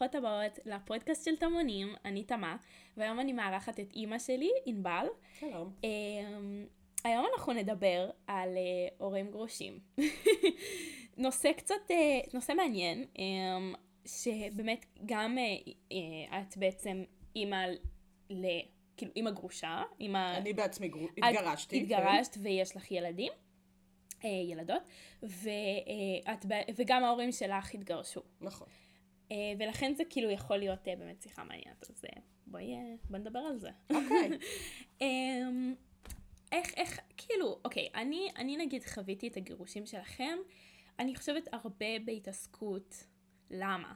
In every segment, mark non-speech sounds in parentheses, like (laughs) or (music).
ברוכות הבאות לפודקאסט של תמונים, אני תמה, והיום אני מארחת את אימא שלי, ענבל. שלום. אמ, היום אנחנו נדבר על אה, הורים גרושים. (laughs) נושא קצת, אה, נושא מעניין, אמ, שבאמת גם אה, את בעצם אימא ל... כאילו אימא גרושה, אימא... אני בעצמי גרו- התגרשתי. כן. התגרשת ויש לך ילדים, ילדות, ואת, וגם ההורים שלך התגרשו. כן, נכון. אה, ולכן זה כאילו יכול להיות אה, באמת שיחה מעניינת, אז אה, בואי, בואי נדבר על זה. אוקיי. (laughs) אמ, איך, איך, כאילו, אוקיי, אני, אני נגיד חוויתי את הגירושים שלכם, אני חושבת הרבה בהתעסקות, למה?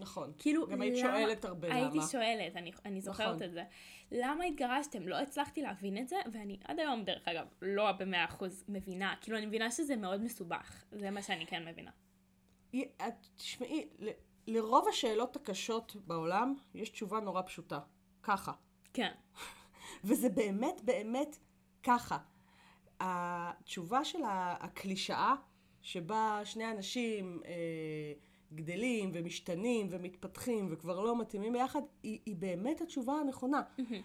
נכון. כאילו, גם היית למה- שואלת הרבה למה. הייתי שואלת, אני, אני זוכרת נכון. את זה. למה התגרשתם? לא הצלחתי להבין את זה, ואני עד היום, דרך אגב, לא במאה אחוז מבינה. כאילו, אני מבינה שזה מאוד מסובך. זה מה שאני כן מבינה. את- תשמעי, לרוב השאלות הקשות בעולם יש תשובה נורא פשוטה. ככה. כן. (laughs) וזה באמת באמת ככה. התשובה של הקלישאה, שבה שני אנשים אה, גדלים ומשתנים ומתפתחים וכבר לא מתאימים ביחד, היא, היא באמת התשובה הנכונה.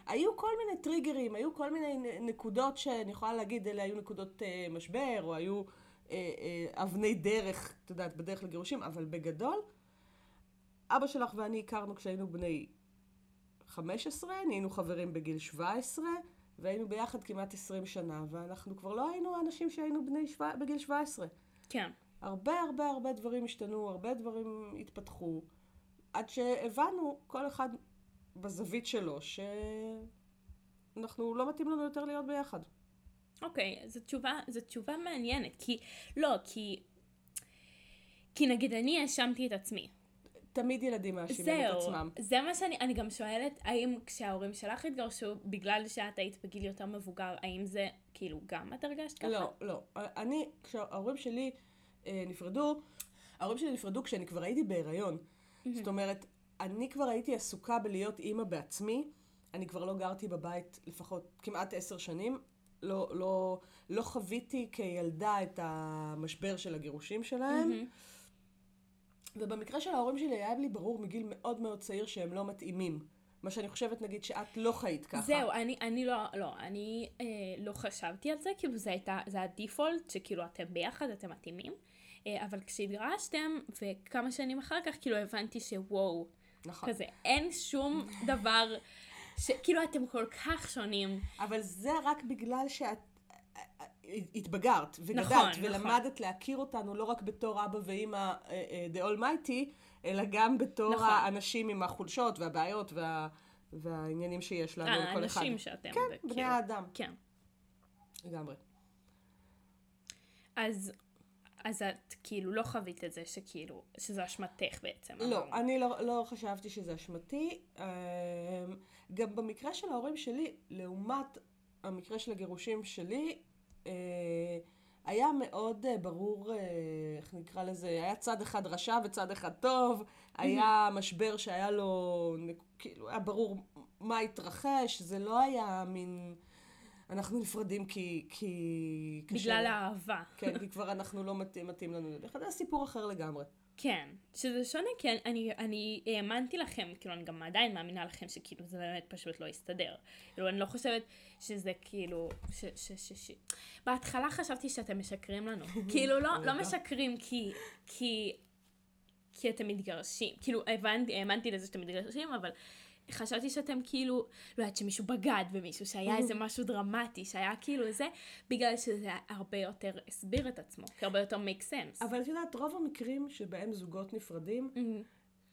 היו כל מיני טריגרים, היו כל מיני נקודות שאני יכולה להגיד, אלה היו נקודות אה, משבר, או היו אה, אה, אבני דרך, את יודעת, בדרך לגירושים, אבל בגדול, אבא שלך ואני הכרנו כשהיינו בני 15, נהיינו חברים בגיל 17, והיינו ביחד כמעט 20 שנה, ואנחנו כבר לא היינו האנשים שהיינו בני שבע, בגיל 17. כן. הרבה הרבה הרבה דברים השתנו, הרבה דברים התפתחו, עד שהבנו, כל אחד בזווית שלו, שאנחנו לא מתאים לנו יותר להיות ביחד. אוקיי, זו תשובה, זו תשובה מעניינת. כי, לא, כי... כי נגיד אני האשמתי את עצמי. תמיד ילדים מאשימים את עצמם. זה מה שאני, אני גם שואלת, האם כשההורים שלך התגרשו, בגלל שאת היית בגיל יותר מבוגר, האם זה, כאילו, גם את הרגשת ככה? לא, לא. אני, כשההורים שלי אה, נפרדו, ההורים שלי נפרדו כשאני כבר הייתי בהיריון. זאת אומרת, אני כבר הייתי עסוקה בלהיות אימא בעצמי. אני כבר לא גרתי בבית לפחות כמעט עשר שנים. לא, לא, לא חוויתי כילדה את המשבר של הגירושים שלהם. ובמקרה של ההורים שלי היה לי ברור מגיל מאוד מאוד צעיר שהם לא מתאימים. מה שאני חושבת, נגיד, שאת לא חיית ככה. זהו, אני, אני לא, לא, אני אה, לא חשבתי על זה, כאילו זה הייתה, זה הדיפולט, שכאילו אתם ביחד, אתם מתאימים, אה, אבל כשהתגרשתם, וכמה שנים אחר כך, כאילו הבנתי שוואו, נכון. כזה, אין שום דבר, שכאילו אתם כל כך שונים. אבל זה רק בגלל שאת התבגרת וגדלת נכון, ולמדת להכיר אותנו לא רק בתור אבא ואימא אה, The Almighty, אלא גם בתור נכון. האנשים עם החולשות והבעיות וה, והעניינים שיש לנו אה, לכל אחד. האנשים שאתם, כן, וכאילו- בני האדם, כן. לגמרי. אז, אז את כאילו לא חווית את זה שכאילו, שזה אשמתך בעצם. לא, אמרנו. אני לא, לא חשבתי שזה אשמתי. אה, גם במקרה של ההורים שלי, לעומת המקרה של הגירושים שלי, היה מאוד אה, ברור, אה, איך נקרא לזה, היה צד אחד רשע וצד אחד טוב, היה משבר שהיה לו, כאילו, היה ברור מה התרחש, זה לא היה מין, אנחנו נפרדים כי... כי קשה בגלל לנו." האהבה. כן, כי כבר אנחנו לא מתאים, מתאים לנו ביחד, זה סיפור אחר לגמרי. כן, שזה שונה, כי אני, אני, האמנתי לכם, כאילו, אני גם עדיין מאמינה לכם שכאילו זה באמת פשוט לא יסתדר. כאילו, אני לא חושבת שזה כאילו, ש... ש, ש, ש... בהתחלה חשבתי שאתם משקרים לנו. (laughs) כאילו, לא, לא. משקרים כי, כי, כי אתם מתגרשים. כאילו, הבנתי, האמנתי לזה שאתם מתגרשים, אבל חשבתי שאתם כאילו, לא יודעת, שמישהו בגד במישהו, שהיה איזה משהו דרמטי, שהיה כאילו זה, בגלל שזה הרבה יותר הסביר את עצמו, כי הרבה יותר make sense. אבל את יודעת, רוב המקרים שבהם זוגות נפרדים,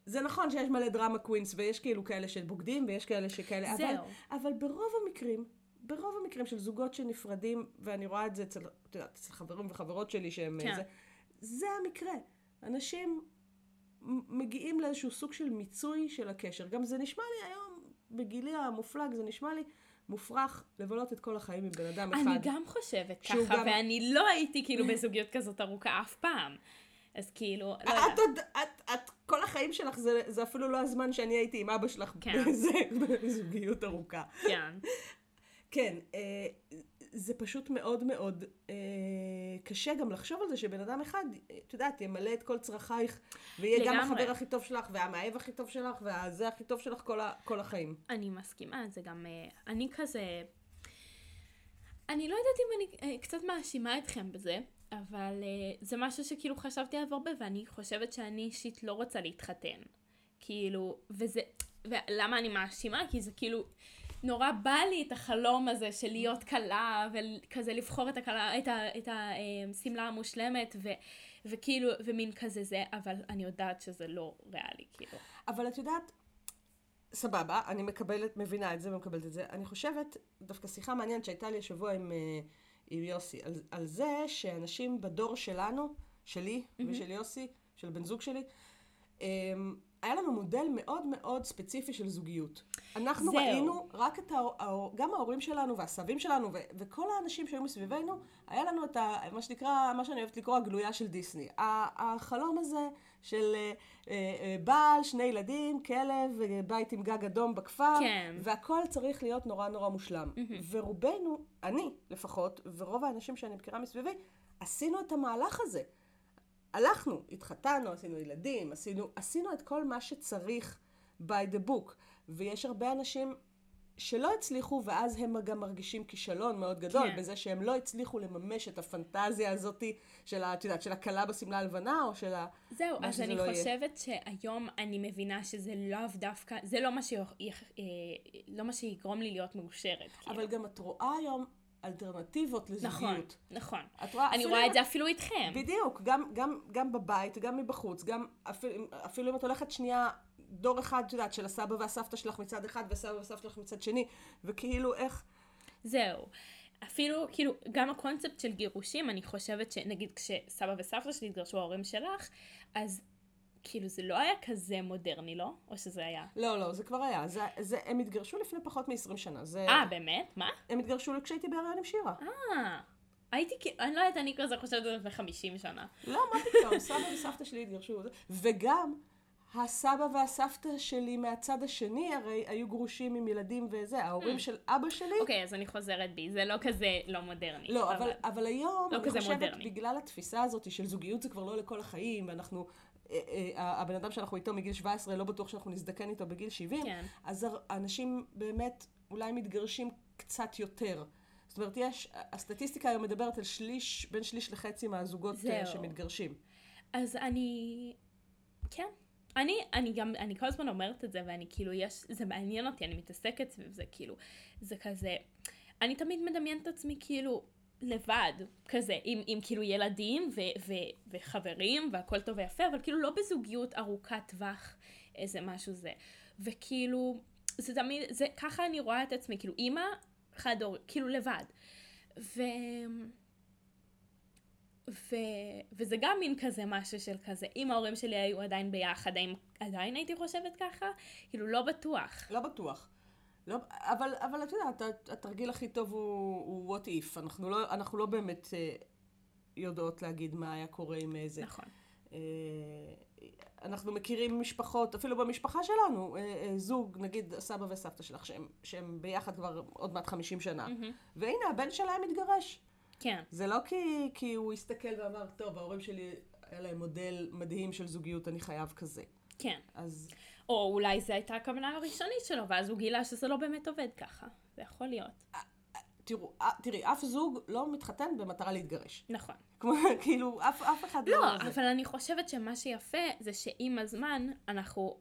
זה נכון שיש מלא דרמה קווינס, ויש כאילו כאלה שבוגדים, ויש כאלה שכאלה, אבל, זהו. אבל ברוב המקרים, ברוב המקרים של זוגות שנפרדים, ואני רואה את זה אצל, את יודעת, אצל חברים וחברות שלי שהם... כן. זה, זה המקרה. אנשים מגיעים לאיזשהו סוג של מיצוי של הקשר. גם זה נשמע לי היום, בגילי המופלג, זה נשמע לי מופרך לבלות את כל החיים עם בן אדם אחד. אני גם חושבת ככה, גם- ואני לא הייתי כאילו בזוגיות כזאת ארוכה אף פעם. אז כאילו, לא את, יודעת. עוד, את, את, כל החיים שלך זה, זה אפילו לא הזמן שאני הייתי עם אבא שלך כן. בזוגיות ארוכה. כן. כן, אה, זה פשוט מאוד מאוד אה, קשה גם לחשוב על זה שבן אדם אחד, את יודעת, ימלא את כל צרכייך, ויהיה גם לגמרי. החבר הכי טוב שלך, והמאהב הכי טוב שלך, והזה הכי טוב שלך כל, ה, כל החיים. אני מסכימה, זה גם... אה, אני כזה... אני לא יודעת אם אני אה, קצת מאשימה אתכם בזה, אבל אה, זה משהו שכאילו חשבתי עליו הרבה, ואני חושבת שאני אישית לא רוצה להתחתן. כאילו, וזה... ולמה אני מאשימה? כי זה כאילו... נורא בא לי את החלום הזה של להיות כלה, וכזה לבחור את הכלה, את השמלה המושלמת, ו, וכאילו, ומין כזה זה, אבל אני יודעת שזה לא ריאלי, כאילו. אבל את יודעת, סבבה, אני מקבלת, מבינה את זה ומקבלת את זה. אני חושבת, דווקא שיחה מעניינת שהייתה לי השבוע עם, אה, עם יוסי, על, על זה שאנשים בדור שלנו, שלי ושל יוסי, של בן זוג שלי, אה, היה לנו מודל מאוד מאוד ספציפי של זוגיות. אנחנו זהו. ראינו רק את ה... גם ההורים שלנו והסבים שלנו ו- וכל האנשים שהיו מסביבנו, היה לנו את ה... מה שנקרא, מה שאני אוהבת לקרוא הגלויה של דיסני. החלום הזה של אה, אה, בעל, שני ילדים, כלב, אה, בית עם גג אדום בכפר, כן. והכל צריך להיות נורא נורא מושלם. ורובנו, אני לפחות, ורוב האנשים שאני מכירה מסביבי, עשינו את המהלך הזה. הלכנו, התחתנו, עשינו ילדים, עשינו, עשינו את כל מה שצריך by the book. ויש הרבה אנשים שלא הצליחו, ואז הם גם מרגישים כישלון מאוד גדול, כן. בזה שהם לא הצליחו לממש את הפנטזיה הזאתי של, את יודעת, של הכלה בשמלה הלבנה, או של ה... זהו, אז אני לא יהיה. חושבת שהיום אני מבינה שזה לאו דווקא, זה לא מה, שיוכ... אה, לא מה שיגרום לי להיות מאושרת. כאילו. אבל גם את רואה היום אלטרנטיבות לזוגיות. נכון, נכון. את רואה, אני רואה את זה אפילו איתכם. בדיוק, גם, גם, גם בבית, גם מבחוץ, גם אפילו, אפילו אם את הולכת שנייה, דור אחד, את יודעת, של הסבא והסבתא שלך מצד אחד, והסבא והסבתא שלך מצד שני, וכאילו איך, זהו. אפילו, כאילו, גם הקונספט של גירושים, אני חושבת שנגיד כשסבא וסבתא שלי התגרשו ההורים שלך, אז כאילו זה לא היה כזה מודרני, לא? או שזה היה? לא, לא, זה כבר היה, זה, זה, הם התגרשו לפני פחות מ-20 שנה, זה, אה, באמת? מה? הם התגרשו כשהייתי בהריון עם שירה. אה. הייתי כאילו, אני לא יודעת, אני כזה חושבת על זה לפני 50 שנה. לא, מה פתאום, (laughs) סבא וסבתא שלי התגרשו, וגם הסבא והסבתא שלי מהצד השני הרי היו גרושים עם ילדים וזה, ההורים של אבא שלי, אוקיי, אז אני חוזרת בי, זה לא כזה לא מודרני. לא, אבל, אבל היום, לא אני חושבת, מודרני. בגלל התפיסה הזאת של זוגיות זה כבר לא לכל החיים, ואנחנו, אה, אה, הבן אדם שאנחנו איתו מגיל 17, לא בטוח שאנחנו נזדקן איתו בגיל 70, כן. אז אנשים באמת אולי מתגרשים קצת יותר. זאת אומרת, יש, הסטטיסטיקה היום מדברת על שליש, בין שליש לחצי מהזוגות אה, זהו. שמתגרשים. אז אני... כן. אני, אני גם, אני כל הזמן אומרת את זה, ואני כאילו, יש, זה מעניין אותי, אני מתעסקת סביב זה, כאילו, זה כזה, אני תמיד מדמיינת את עצמי כאילו לבד, כזה, עם, עם כאילו ילדים ו, ו, וחברים, והכל טוב ויפה, אבל כאילו לא בזוגיות ארוכת טווח, איזה משהו זה. וכאילו, זה תמיד, זה, ככה אני רואה את עצמי, כאילו, אימא, חד הורי, כאילו לבד. ו... ו... וזה גם מין כזה משהו של כזה, אם ההורים שלי היו עדיין ביחד, האם עדיין הייתי חושבת ככה? כאילו, לא בטוח. לא בטוח. לא, אבל, אבל את יודעת, הת- התרגיל הכי טוב הוא, הוא what if. אנחנו לא, אנחנו לא באמת אה, יודעות להגיד מה היה קורה עם איזה. נכון. אה, אנחנו מכירים משפחות, אפילו במשפחה שלנו, אה, אה, זוג, נגיד הסבא וסבתא שלך, שהם, שהם ביחד כבר עוד מעט 50 שנה, והנה הבן שלהם מתגרש. כן. זה לא כי, כי הוא הסתכל ואמר, טוב, ההורים שלי, היה להם מודל מדהים של זוגיות, אני חייב כזה. כן. אז או אולי זו הייתה הכוונה הראשונית שלו, ואז הוא גילה שזה לא באמת עובד ככה. זה יכול להיות. תראו, אה, תראי, אף זוג לא מתחתן במטרה להתגרש. נכון. כמו, (laughs) כאילו, אף, אף אחד לא... לא, זה. אבל אני חושבת שמה שיפה זה שעם הזמן אנחנו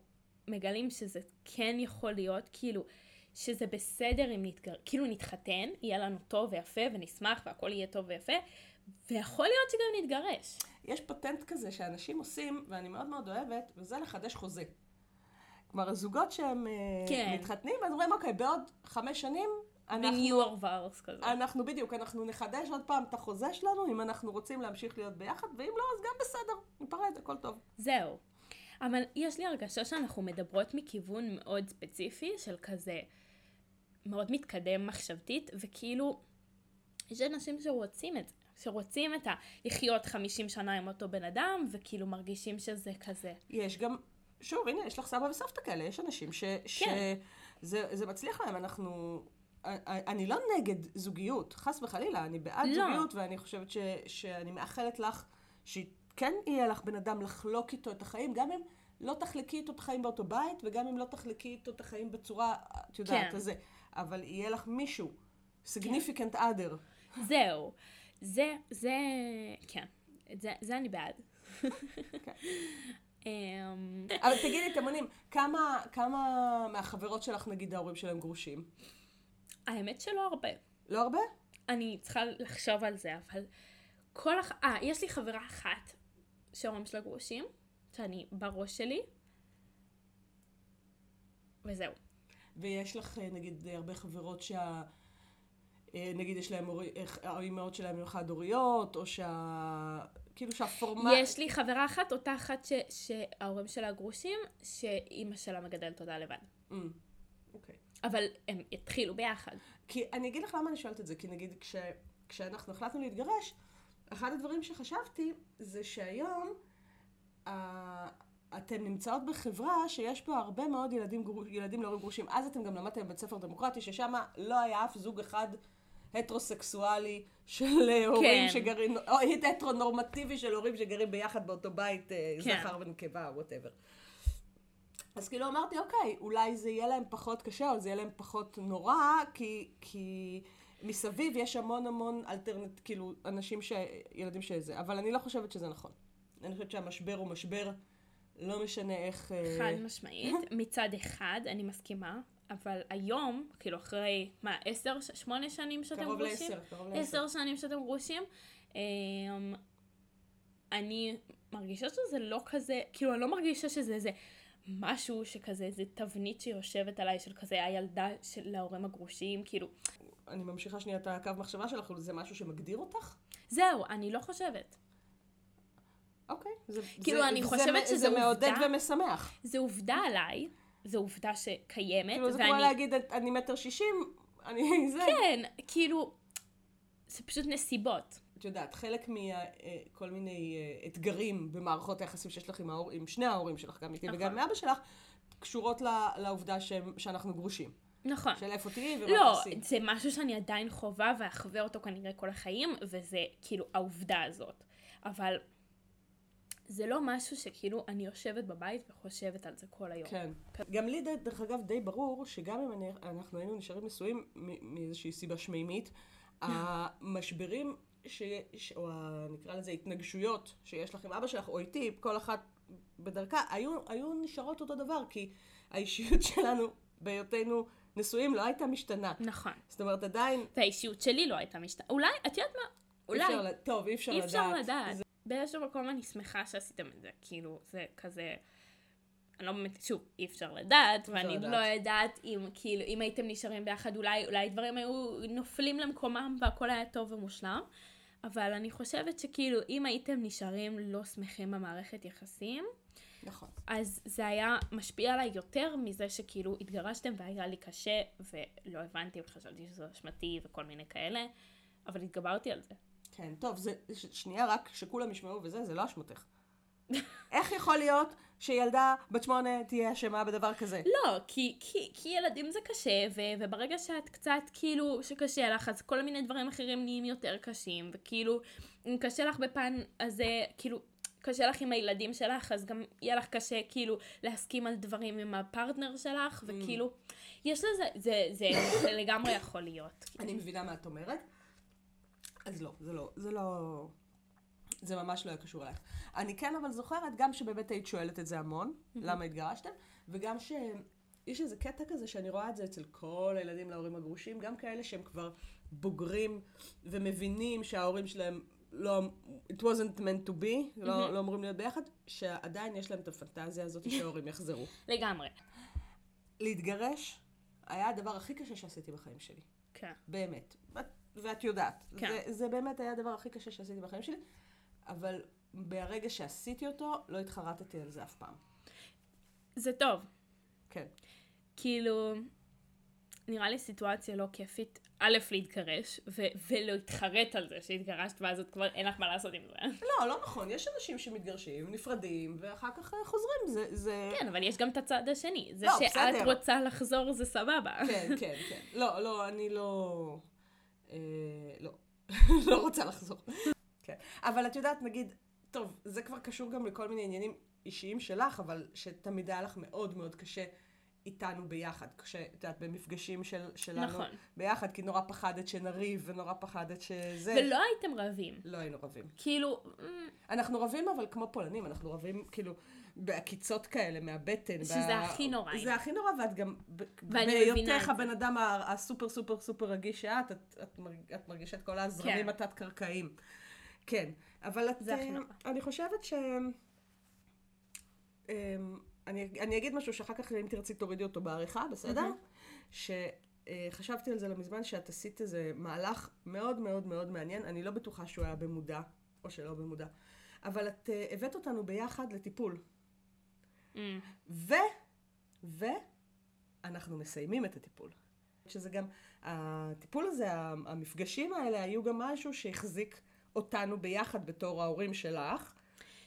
מגלים שזה כן יכול להיות, כאילו, שזה בסדר אם נתגר... כאילו נתחתן, יהיה לנו טוב ויפה ונשמח והכל יהיה טוב ויפה, ויכול להיות שגם נתגרש. יש פטנט כזה שאנשים עושים, ואני מאוד מאוד אוהבת, וזה לחדש חוזה. כלומר, הזוגות שהם אה, כן. מתחתנים, אז אומרים, אוקיי, בעוד חמש שנים, אנחנו... ניו ארוורס כזה. אנחנו בדיוק, אנחנו נחדש עוד פעם את החוזה שלנו, אם אנחנו רוצים להמשיך להיות ביחד, ואם לא, אז גם בסדר, ניפרד, הכל טוב. זהו. אבל יש לי הרגשה שאנחנו מדברות מכיוון מאוד ספציפי, של כזה מאוד מתקדם מחשבתית, וכאילו, יש אנשים שרוצים את זה, שרוצים את ה... לחיות 50 שנה עם אותו בן אדם, וכאילו מרגישים שזה כזה. יש גם, שוב, הנה, יש לך סבא וסבתא כאלה, יש אנשים ש... כן. שזה זה מצליח להם, אנחנו... אני לא נגד זוגיות, חס וחלילה, אני בעד לא. זוגיות, ואני חושבת ש, שאני מאחלת לך שכן יהיה לך בן אדם לחלוק איתו את החיים, גם אם לא תחלקי איתו את החיים באותו בית, וגם אם לא תחלקי איתו את החיים בצורה, את יודעת, כן. הזה. אבל יהיה לך מישהו, significant other. זהו. זה, זה, כן. זה, זה אני בעד. כן. (laughs) אמ, אבל תגידי, תמונים, כמה, כמה מהחברות שלך, נגיד, ההורים שלהם גרושים? האמת שלא הרבה. לא הרבה? אני צריכה לחשוב על זה, אבל כל הח... אה, יש לי חברה אחת שההורים שלה גרושים, שאני בראש שלי, וזהו. ויש לך, אה, נגיד, אה, הרבה חברות שה... אה, נגיד, יש להם, האימהות שלהם הן חד-הוריות, או שה... כאילו שהפורמט... יש לי חברה אחת, אותה אחת ש... שההורים שלה גרושים, שאימא שלה מגדלת אותה לבד. Mm, אוקיי. אבל הם התחילו ביחד. כי אני אגיד לך למה אני שואלת את זה, כי נגיד כש, כשאנחנו החלטנו להתגרש, אחד הדברים שחשבתי זה שהיום אתן נמצאות בחברה שיש בה הרבה מאוד ילדים, גרו- ילדים להורים גרושים. אז אתם גם למדתם בבית ספר דמוקרטי, ששם לא היה אף זוג אחד הטרוסקסואלי של אה, הורים כן. שגרים, או הטרונורמטיבי של הורים שגרים ביחד באותו בית, אה, כן. זכר ונקבה, whatever. אז כאילו אמרתי, אוקיי, אולי זה יהיה להם פחות קשה, או זה יהיה להם פחות נורא, כי, כי מסביב יש המון המון אלטרנט, כאילו, אנשים ש... ילדים שזה, אבל אני לא חושבת שזה נכון. אני חושבת שהמשבר הוא משבר, לא משנה איך... אה, חד משמעית. מצד אחד, אני מסכימה, אבל היום, כאילו אחרי, מה, עשר, שמונה שנים שאתם קרוב גרושים? לעשר, קרוב לעשר. עשר שנים שאתם גרושים, אמ, אני מרגישה שזה לא כזה, כאילו, אני לא מרגישה שזה איזה משהו שכזה, איזה תבנית שיושבת עליי של כזה הילדה של ההורים הגרושים, כאילו, אני ממשיכה שנייה את הקו מחשבה שלך, זה משהו שמגדיר אותך? זהו, אני לא חושבת. אוקיי. זה, כאילו, זה, אני זה, חושבת זה, שזה זה מעודד עובדה. ומשמח. זו עובדה עליי, זו עובדה שקיימת, כאילו, זה ואני... כמו להגיד, אני מטר שישים, אני (laughs) זה. כן, כאילו, זה פשוט נסיבות. את יודעת, חלק מכל מיני אה, אתגרים במערכות היחסים שיש לך עם, ההור, עם שני ההורים שלך, גם איתי נכון. וגם עם אבא שלך, קשורות ל- לעובדה שהם, שאנחנו גרושים. נכון. של איפה תהיי ומה לא, תעשי. זה משהו שאני עדיין חווה ואחווה אותו כנראה כל החיים, וזה כאילו העובדה הזאת. אבל זה לא משהו שכאילו אני יושבת בבית וחושבת על זה כל היום. כן. גם לי, דרך אגב, די ברור שגם אם אני, אנחנו היינו נשארים נשואים מאיזושהי סיבה שמימית, (laughs) המשברים, ש, ש, או נקרא לזה התנגשויות שיש לך עם אבא שלך, או איתי, כל אחת בדרכה, היו, היו נשארות אותו דבר, כי האישיות שלנו, בהיותנו נשואים, לא הייתה משתנה. נכון. זאת אומרת, עדיין והאישיות שלי לא הייתה משתנה. אולי, את יודעת מה? אולי. אי אפשר, טוב, אי אפשר אי לדעת. אפשר לדעת. באיזשהו מקום אני שמחה שעשיתם את זה. כאילו, זה כזה... אני לא באמת, שוב, אי אפשר לדעת, ואני לדעת. לא יודעת אם, כאילו, אם הייתם נשארים ביחד, אולי, אולי דברים היו נופלים למקומם והכל היה טוב ומושלם. אבל אני חושבת שכאילו, אם הייתם נשארים לא שמחים במערכת יחסים, נכון. אז זה היה משפיע עליי יותר מזה שכאילו התגרשתם והיה לי קשה, ולא הבנתי וחשבתי שזו אשמתי וכל מיני כאלה, אבל התגברתי על זה. כן, טוב, זה, שנייה רק, שכולם ישמעו וזה, זה לא אשמתך. (laughs) איך יכול להיות שילדה בת שמונה תהיה אשמה בדבר כזה? לא, כי, כי, כי ילדים זה קשה, ו, וברגע שאת קצת כאילו שקשה לך, אז כל מיני דברים אחרים נהיים יותר קשים, וכאילו, אם קשה לך בפן הזה, כאילו, קשה לך עם הילדים שלך, אז גם יהיה לך קשה כאילו להסכים על דברים עם הפרטנר שלך, וכאילו, יש לזה, זה, זה, זה לגמרי יכול להיות. אני מבינה מה את אומרת. אז לא, זה לא, זה לא, זה ממש לא היה קשור אלייך. אני כן אבל זוכרת גם שבאמת היית שואלת את זה המון, למה התגרשתם, וגם שיש איזה קטע כזה שאני רואה את זה אצל כל הילדים להורים הגרושים, גם כאלה שהם כבר בוגרים ומבינים שההורים שלהם לא, it wasn't meant to be, לא, לא אמורים להיות ביחד, שעדיין יש להם את הפנטזיה הזאת שההורים יחזרו. (laughs) לגמרי. להתגרש היה הדבר הכי קשה שעשיתי בחיים שלי. כן. באמת. ואת, יודעת. כן. זה, זה באמת היה הדבר הכי קשה שעשיתי בחיים שלי, אבל ברגע שעשיתי אותו, לא התחרטתי על זה אף פעם. זה טוב. כן. כאילו, נראה לי סיטואציה לא כיפית, א', להתגרש, ו- ולהתחרט על זה שהתגרשת, ואז את כבר אין לך מה לעשות עם זה. לא, לא נכון, יש אנשים שמתגרשים, נפרדים, ואחר כך אה, חוזרים, זה... זה... כן, אבל יש גם את הצד השני. זה לא, שאת בסדר. רוצה לחזור זה סבבה. כן, כן, כן. לא, לא, אני לא... אה, לא. (laughs) לא רוצה לחזור. כן. אבל את יודעת, נגיד, טוב, זה כבר קשור גם לכל מיני עניינים אישיים שלך, אבל שתמיד היה לך מאוד מאוד קשה איתנו ביחד. קשה, את יודעת, במפגשים של, שלנו נכון. ביחד, כי נורא פחדת שנריב, ונורא פחדת שזה... ולא הייתם רבים. לא היינו רבים. כאילו, mm, אנחנו רבים אבל כמו פולנים, אנחנו רבים כאילו בעקיצות כאלה מהבטן. שזה בה- הכי נורא. זה הכי נורא, ואת גם, ואני מבינה בהיותך. הבן אדם הסופר סופר סופר רגיש שאת, את, את, את מרגישה את כל הזרמים כן. התת-קרקעיים. כן, אבל את... זה הכי אה, נורא. אני חושבת ש... אני, אני אגיד משהו שאחר כך אם תרצי תורידי אותו בעריכה, בסדר? שחשבתי על זה לא מזמן, שאת עשית איזה מהלך מאוד מאוד מאוד מעניין, אני לא בטוחה שהוא היה במודע, או שלא במודע, אבל את אה, הבאת אותנו ביחד לטיפול. mm, ו... ו... אנחנו מסיימים את הטיפול. שזה גם, הטיפול הזה, המפגשים האלה, היו גם משהו שהחזיק אותנו ביחד בתור ההורים שלך.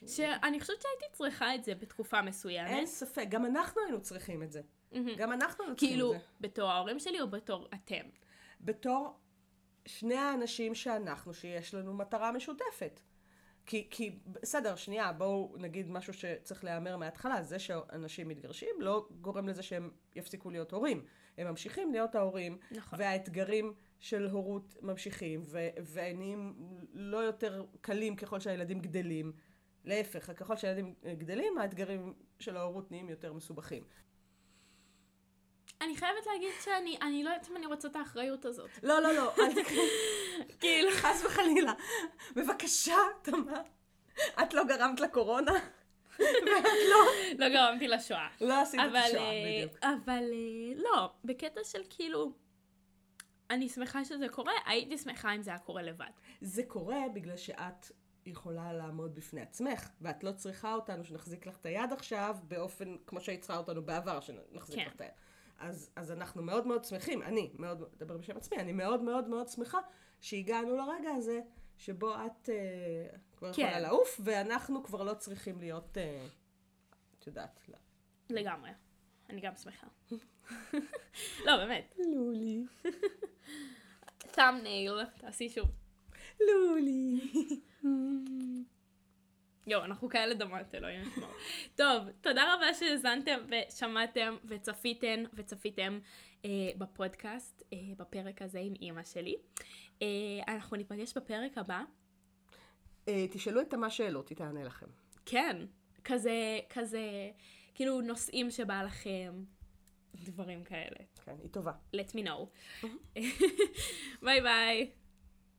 שאני חושבת שהייתי צריכה את זה בתקופה מסוימת. אין ספק, גם אנחנו היינו צריכים את זה. מהמם. גם אנחנו היינו צריכים כאילו, את זה. בתור ההורים שלי או בתור אתם? בתור שני האנשים שאנחנו, שיש לנו מטרה משותפת. כי, כי, בסדר, שנייה, בואו נגיד משהו שצריך להיאמר מההתחלה, זה שאנשים מתגרשים לא גורם לזה שהם יפסיקו להיות הורים. הם ממשיכים להיות ההורים, נכון. והאתגרים של הורות ממשיכים, ו- לא יותר קלים ככל שהילדים גדלים. להפך, ככל שהילדים גדלים, האתגרים של ההורות נהיים יותר מסובכים. אני חייבת להגיד שאני אני לא יודעת אם אני רוצה את האחריות הזאת. לא, לא, לא, אל תקראי. (laughs) כאילו, חס וחלילה. בבקשה, תמר. את לא גרמת לקורונה? (laughs) ואת לא... לא גרמתי לשואה. לא עשית את השואה, אה, בדיוק. אבל אה, לא, בקטע של כאילו, אני שמחה שזה קורה, הייתי שמחה אם זה היה קורה לבד. זה קורה בגלל שאת יכולה לעמוד בפני עצמך, ואת לא צריכה אותנו שנחזיק לך את היד עכשיו באופן כמו שהיית צריכה אותנו בעבר, שנחזיק כן. לך את היד. אז, אז אנחנו מאוד מאוד שמחים, אני מאוד, מדבר בשם עצמי, אני מאוד מאוד מאוד שמחה שהגענו לרגע הזה שבו את אה, כבר כן. יכולה לעוף, ואנחנו כבר לא צריכים להיות, אה, את יודעת, לא. לגמרי. אני גם שמחה. (laughs) לא, באמת. לולי. (laughs) thumbnail, תעשי שוב. לולי. (laughs) יואו, אנחנו כאלה דמות, אלוהים ישמור. טוב, תודה רבה שהאזנתם ושמעתם וצפיתן וצפיתם אה, בפודקאסט, אה, בפרק הזה עם אימא שלי. אה, אנחנו ניפגש בפרק הבא. אה, תשאלו את תמה שאלות, היא תענה לכם. כן, כזה, כזה, כאילו נושאים שבא לכם, דברים כאלה. כן, היא טובה. let me know. (laughs) ביי ביי.